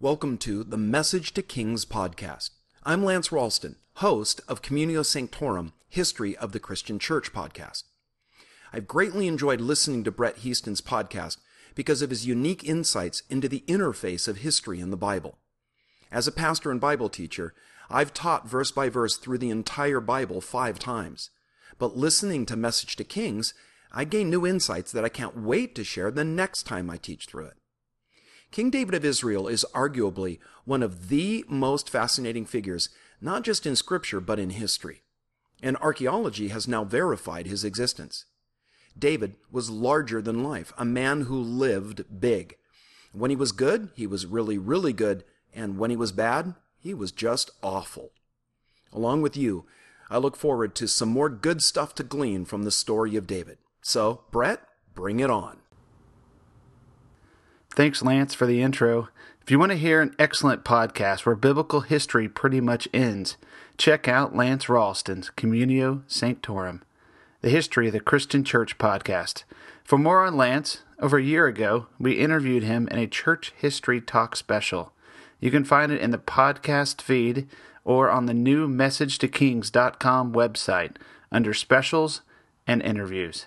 Welcome to the Message to Kings podcast. I'm Lance Ralston, host of Communio Sanctorum History of the Christian Church podcast. I've greatly enjoyed listening to Brett Heaston's podcast because of his unique insights into the interface of history and the Bible. As a pastor and Bible teacher, I've taught verse by verse through the entire Bible five times. But listening to Message to Kings, I gain new insights that I can't wait to share the next time I teach through it. King David of Israel is arguably one of the most fascinating figures, not just in scripture, but in history. And archaeology has now verified his existence. David was larger than life, a man who lived big. When he was good, he was really, really good, and when he was bad, he was just awful. Along with you, I look forward to some more good stuff to glean from the story of David. So, Brett, bring it on. Thanks, Lance, for the intro. If you want to hear an excellent podcast where biblical history pretty much ends, check out Lance Ralston's Communio Sanctorum, the history of the Christian Church podcast. For more on Lance, over a year ago, we interviewed him in a church history talk special. You can find it in the podcast feed or on the new MessageToKings.com website under specials and interviews.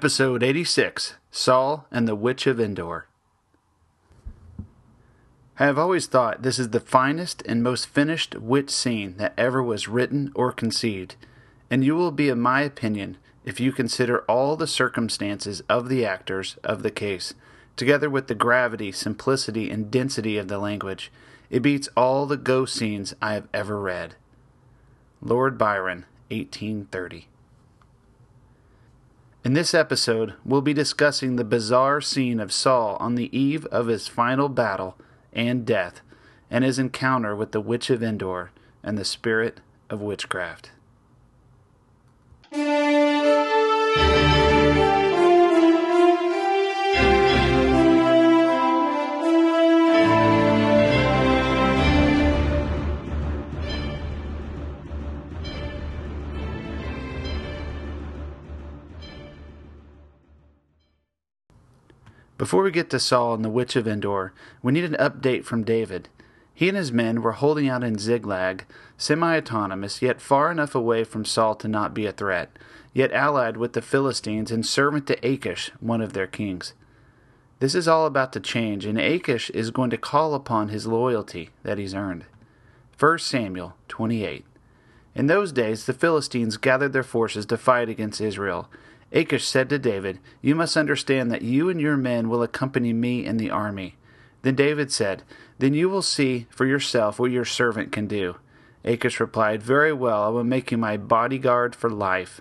Episode 86 Saul and the Witch of Endor. I have always thought this is the finest and most finished witch scene that ever was written or conceived, and you will be of my opinion if you consider all the circumstances of the actors of the case, together with the gravity, simplicity, and density of the language. It beats all the ghost scenes I have ever read. Lord Byron, 1830. In this episode, we'll be discussing the bizarre scene of Saul on the eve of his final battle and death, and his encounter with the Witch of Endor and the spirit of witchcraft. Before we get to Saul and the Witch of Endor, we need an update from David. He and his men were holding out in Ziklag, semi autonomous, yet far enough away from Saul to not be a threat, yet allied with the Philistines and servant to Achish, one of their kings. This is all about to change, and Achish is going to call upon his loyalty that he's earned. 1 Samuel 28. In those days, the Philistines gathered their forces to fight against Israel. Achish said to David, You must understand that you and your men will accompany me in the army. Then David said, Then you will see for yourself what your servant can do. Achish replied, Very well, I will make you my bodyguard for life.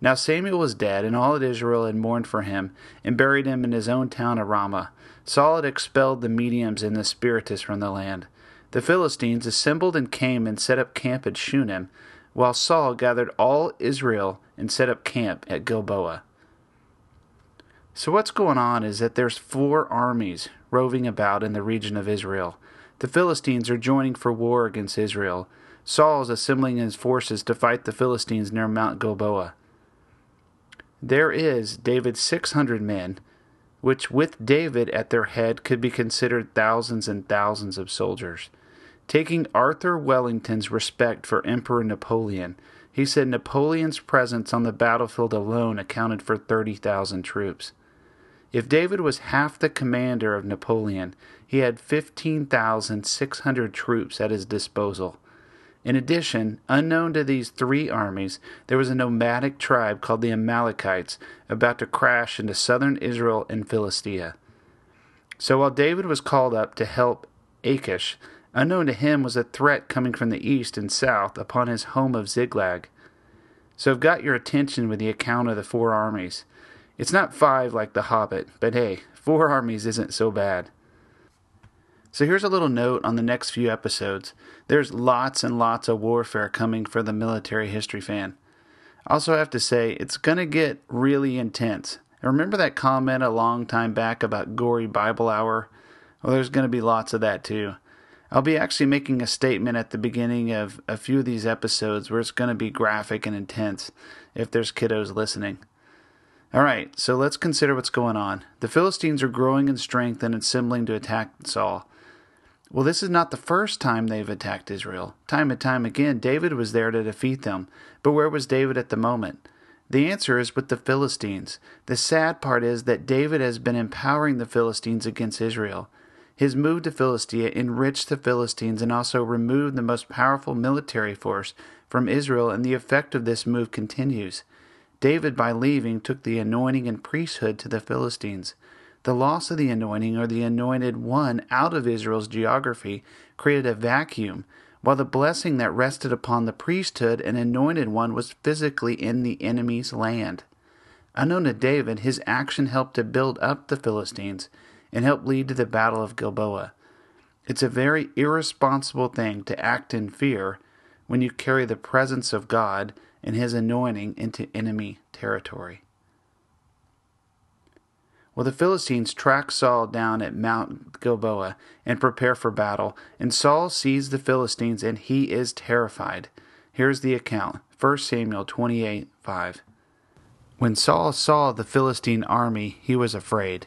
Now Samuel was dead, and all Israel had mourned for him, and buried him in his own town of Ramah. Saul had expelled the mediums and the spiritists from the land. The Philistines assembled and came and set up camp at Shunem, while Saul gathered all Israel and set up camp at Gilboa. So, what's going on is that there's four armies roving about in the region of Israel. The Philistines are joining for war against Israel. Saul is assembling his forces to fight the Philistines near Mount Gilboa. There is David's 600 men, which with David at their head could be considered thousands and thousands of soldiers. Taking Arthur Wellington's respect for Emperor Napoleon, he said Napoleon's presence on the battlefield alone accounted for 30,000 troops. If David was half the commander of Napoleon, he had 15,600 troops at his disposal. In addition, unknown to these three armies, there was a nomadic tribe called the Amalekites about to crash into southern Israel and Philistia. So while David was called up to help Achish, Unknown to him was a threat coming from the east and south upon his home of Ziklag. So I've got your attention with the account of the four armies. It's not five like the Hobbit, but hey, four armies isn't so bad. So here's a little note on the next few episodes. There's lots and lots of warfare coming for the military history fan. Also, I have to say, it's going to get really intense. Remember that comment a long time back about gory Bible hour? Well, there's going to be lots of that too. I'll be actually making a statement at the beginning of a few of these episodes where it's going to be graphic and intense if there's kiddos listening. All right, so let's consider what's going on. The Philistines are growing in strength and assembling to attack Saul. Well, this is not the first time they've attacked Israel. Time and time again, David was there to defeat them. But where was David at the moment? The answer is with the Philistines. The sad part is that David has been empowering the Philistines against Israel. His move to Philistia enriched the Philistines and also removed the most powerful military force from Israel, and the effect of this move continues. David, by leaving, took the anointing and priesthood to the Philistines. The loss of the anointing or the anointed one out of Israel's geography created a vacuum, while the blessing that rested upon the priesthood and anointed one was physically in the enemy's land. Unknown to David, his action helped to build up the Philistines and helped lead to the Battle of Gilboa. It's a very irresponsible thing to act in fear when you carry the presence of God and his anointing into enemy territory. Well, the Philistines track Saul down at Mount Gilboa and prepare for battle, and Saul sees the Philistines and he is terrified. Here's the account 1 Samuel 28 5. When Saul saw the Philistine army, he was afraid.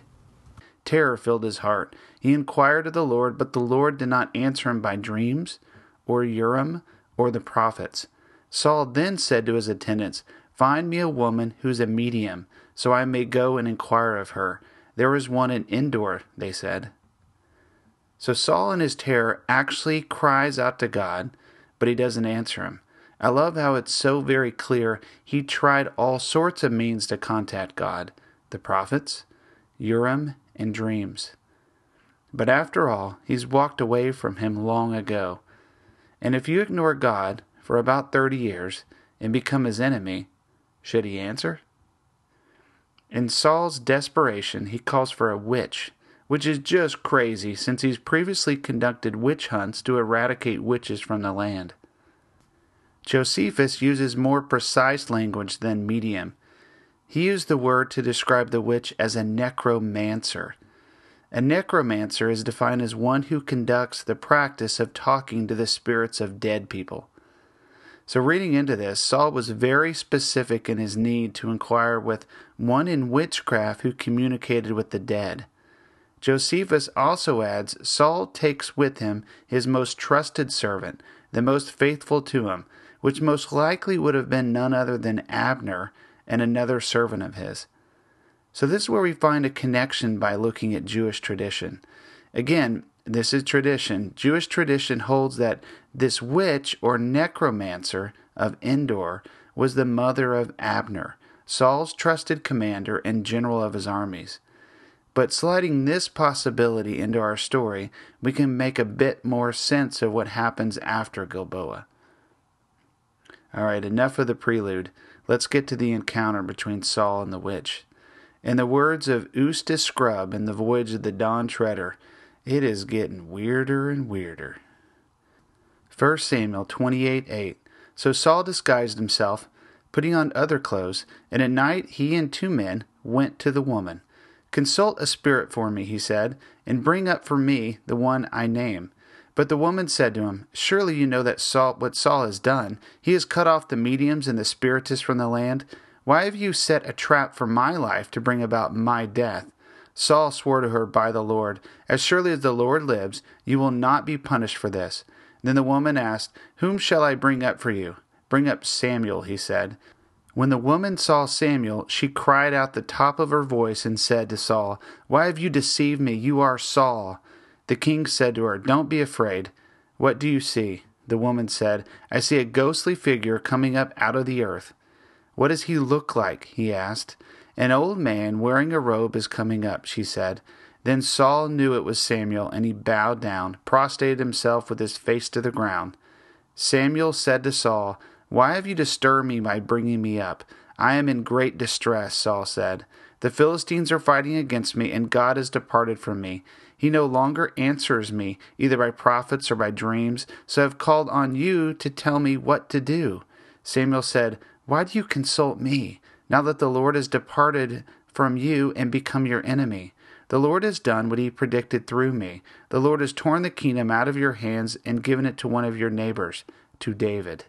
Terror filled his heart. He inquired of the Lord, but the Lord did not answer him by dreams, or Urim, or the prophets. Saul then said to his attendants, Find me a woman who's a medium so I may go and inquire of her. There is one in Endor, they said. So Saul, in his terror, actually cries out to God, but he doesn't answer him. I love how it's so very clear he tried all sorts of means to contact God the prophets, Urim, and dreams. But after all, he's walked away from him long ago. And if you ignore God for about 30 years and become his enemy, should he answer? In Saul's desperation, he calls for a witch, which is just crazy since he's previously conducted witch hunts to eradicate witches from the land. Josephus uses more precise language than medium. He used the word to describe the witch as a necromancer. A necromancer is defined as one who conducts the practice of talking to the spirits of dead people. So, reading into this, Saul was very specific in his need to inquire with one in witchcraft who communicated with the dead. Josephus also adds Saul takes with him his most trusted servant, the most faithful to him, which most likely would have been none other than Abner and another servant of his. So, this is where we find a connection by looking at Jewish tradition. Again, this is tradition. Jewish tradition holds that this witch or necromancer of Endor was the mother of Abner, Saul's trusted commander and general of his armies. But sliding this possibility into our story, we can make a bit more sense of what happens after Gilboa. All right, enough of the prelude. Let's get to the encounter between Saul and the witch. In the words of Eustace Scrubb in The Voyage of the Dawn Treader, it is getting weirder and weirder. 1 Samuel 28 8. So Saul disguised himself, putting on other clothes, and at night he and two men went to the woman. Consult a spirit for me, he said, and bring up for me the one I name. But the woman said to him, Surely you know that Saul, what Saul has done. He has cut off the mediums and the spiritists from the land. Why have you set a trap for my life to bring about my death? Saul swore to her by the Lord, As surely as the Lord lives, you will not be punished for this. Then the woman asked, Whom shall I bring up for you? Bring up Samuel, he said. When the woman saw Samuel, she cried out the top of her voice and said to Saul, Why have you deceived me? You are Saul. The king said to her, Don't be afraid. What do you see? The woman said, I see a ghostly figure coming up out of the earth. What does he look like? he asked. An old man wearing a robe is coming up, she said. Then Saul knew it was Samuel, and he bowed down, prostrated himself with his face to the ground. Samuel said to Saul, Why have you disturbed me by bringing me up? I am in great distress, Saul said. The Philistines are fighting against me, and God has departed from me. He no longer answers me, either by prophets or by dreams, so I have called on you to tell me what to do. Samuel said, Why do you consult me, now that the Lord has departed from you and become your enemy? The Lord has done what he predicted through me. The Lord has torn the kingdom out of your hands and given it to one of your neighbors, to David.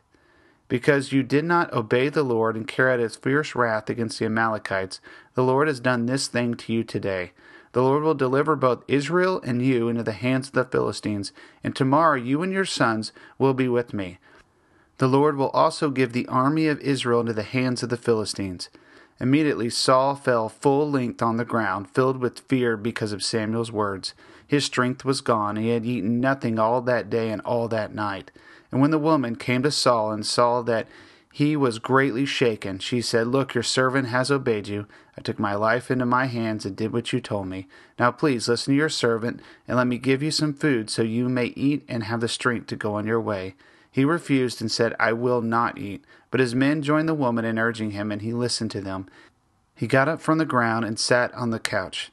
Because you did not obey the Lord and carry out his fierce wrath against the Amalekites, the Lord has done this thing to you today. The Lord will deliver both Israel and you into the hands of the Philistines, and tomorrow you and your sons will be with me. The Lord will also give the army of Israel into the hands of the Philistines. Immediately Saul fell full length on the ground, filled with fear because of Samuel's words. His strength was gone. He had eaten nothing all that day and all that night. And when the woman came to Saul and saw that he was greatly shaken, she said, Look, your servant has obeyed you. I took my life into my hands and did what you told me. Now please listen to your servant, and let me give you some food so you may eat and have the strength to go on your way. He refused and said, I will not eat. But his men joined the woman in urging him, and he listened to them. He got up from the ground and sat on the couch.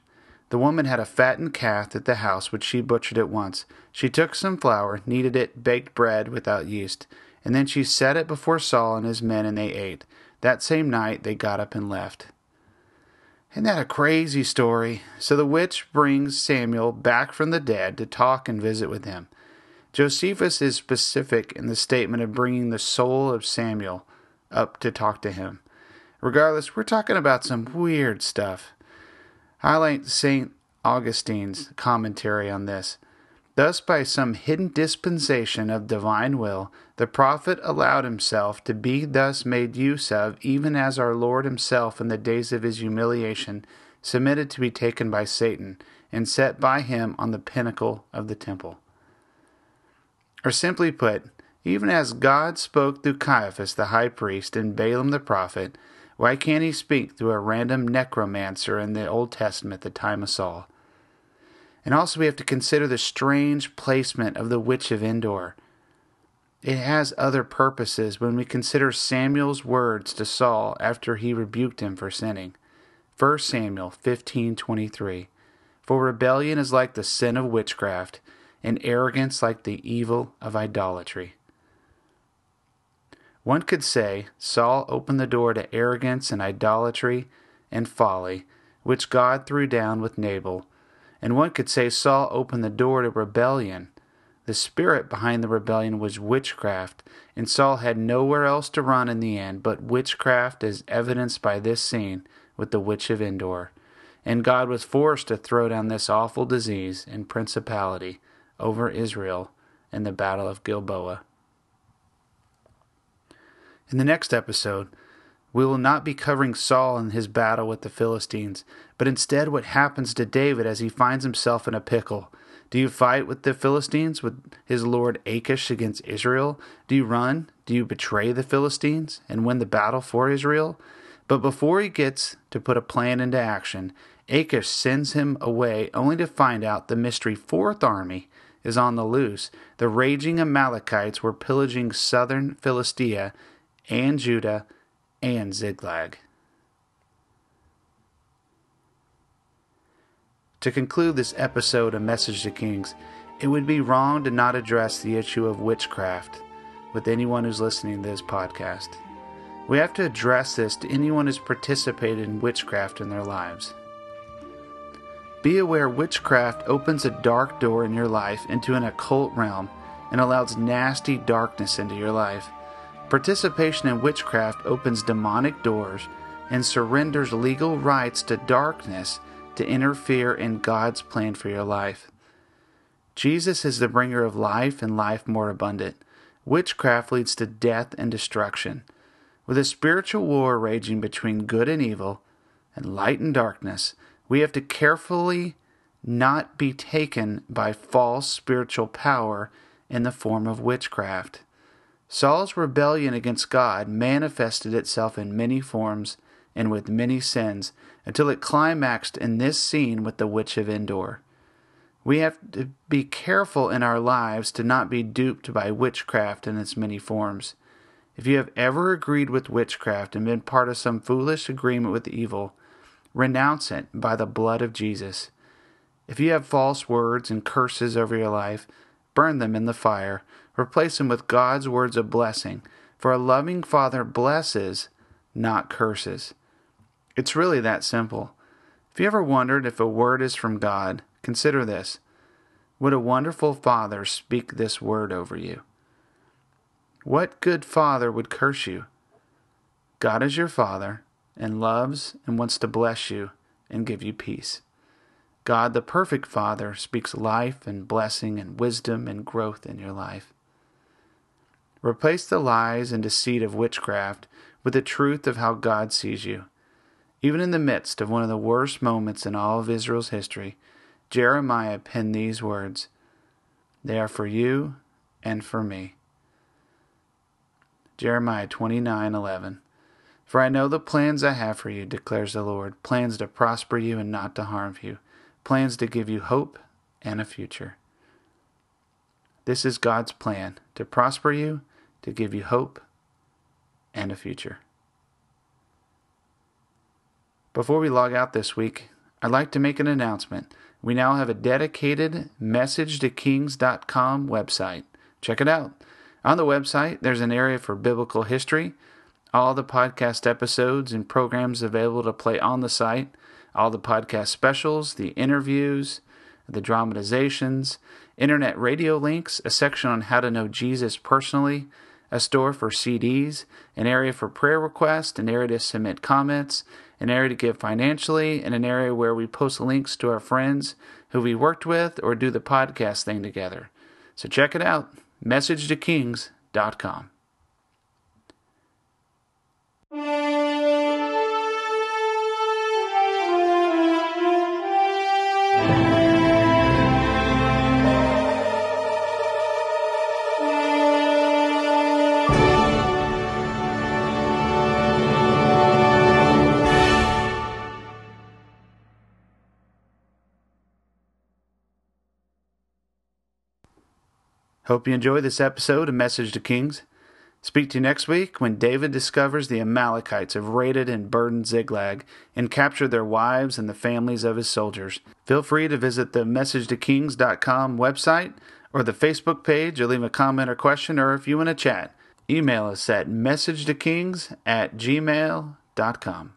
The woman had a fattened calf at the house, which she butchered at once. She took some flour, kneaded it, baked bread without yeast, and then she set it before Saul and his men, and they ate. That same night they got up and left. Isn't that a crazy story? So the witch brings Samuel back from the dead to talk and visit with him. Josephus is specific in the statement of bringing the soul of Samuel up to talk to him. Regardless, we're talking about some weird stuff. Like St. Augustine's commentary on this. Thus, by some hidden dispensation of divine will, the prophet allowed himself to be thus made use of, even as our Lord himself in the days of his humiliation submitted to be taken by Satan and set by him on the pinnacle of the temple. Or simply put, even as God spoke through Caiaphas the high priest and Balaam the prophet, why can't he speak through a random necromancer in the Old Testament the time of Saul? And also, we have to consider the strange placement of the witch of Endor. It has other purposes when we consider Samuel's words to Saul after he rebuked him for sinning. 1 Samuel 15:23 For rebellion is like the sin of witchcraft, and arrogance like the evil of idolatry. One could say Saul opened the door to arrogance and idolatry and folly, which God threw down with Nabal. And one could say Saul opened the door to rebellion. The spirit behind the rebellion was witchcraft, and Saul had nowhere else to run in the end but witchcraft, as evidenced by this scene with the witch of Endor. And God was forced to throw down this awful disease and principality over Israel in the Battle of Gilboa. In the next episode, we will not be covering Saul and his battle with the Philistines, but instead what happens to David as he finds himself in a pickle. Do you fight with the Philistines, with his lord Achish against Israel? Do you run? Do you betray the Philistines and win the battle for Israel? But before he gets to put a plan into action, Achish sends him away only to find out the mystery fourth army is on the loose. The raging Amalekites were pillaging southern Philistia and Judah and Ziklag. To conclude this episode of Message to Kings, it would be wrong to not address the issue of witchcraft with anyone who's listening to this podcast. We have to address this to anyone who's participated in witchcraft in their lives. Be aware witchcraft opens a dark door in your life into an occult realm and allows nasty darkness into your life. Participation in witchcraft opens demonic doors and surrenders legal rights to darkness to interfere in God's plan for your life. Jesus is the bringer of life and life more abundant. Witchcraft leads to death and destruction. With a spiritual war raging between good and evil, and light and darkness, we have to carefully not be taken by false spiritual power in the form of witchcraft. Saul's rebellion against God manifested itself in many forms and with many sins until it climaxed in this scene with the witch of Endor. We have to be careful in our lives to not be duped by witchcraft in its many forms. If you have ever agreed with witchcraft and been part of some foolish agreement with evil, renounce it by the blood of Jesus. If you have false words and curses over your life, burn them in the fire. Replace them with God's words of blessing. For a loving Father blesses, not curses. It's really that simple. If you ever wondered if a word is from God, consider this. Would a wonderful Father speak this word over you? What good Father would curse you? God is your Father and loves and wants to bless you and give you peace. God, the perfect Father, speaks life and blessing and wisdom and growth in your life. Replace the lies and deceit of witchcraft with the truth of how God sees you. Even in the midst of one of the worst moments in all of Israel's history, Jeremiah penned these words They are for you and for me. Jeremiah 29:11 For I know the plans I have for you declares the Lord plans to prosper you and not to harm you plans to give you hope and a future This is God's plan to prosper you to give you hope and a future. Before we log out this week I'd like to make an announcement. We now have a dedicated message to messagetokings.com website. Check it out. On the website, there's an area for biblical history, all the podcast episodes and programs available to play on the site, all the podcast specials, the interviews, the dramatizations, internet radio links, a section on how to know Jesus personally, a store for CDs, an area for prayer requests, an area to submit comments, an area to give financially, and an area where we post links to our friends who we worked with or do the podcast thing together. So check it out messagetokings.com. Hope you enjoy this episode of Message to Kings. Speak to you next week when David discovers the Amalekites have raided and burdened Ziklag and captured their wives and the families of his soldiers. Feel free to visit the MessageToKings.com website or the Facebook page or leave a comment or question, or if you want to chat, email us at MessageToKings at gmail.com.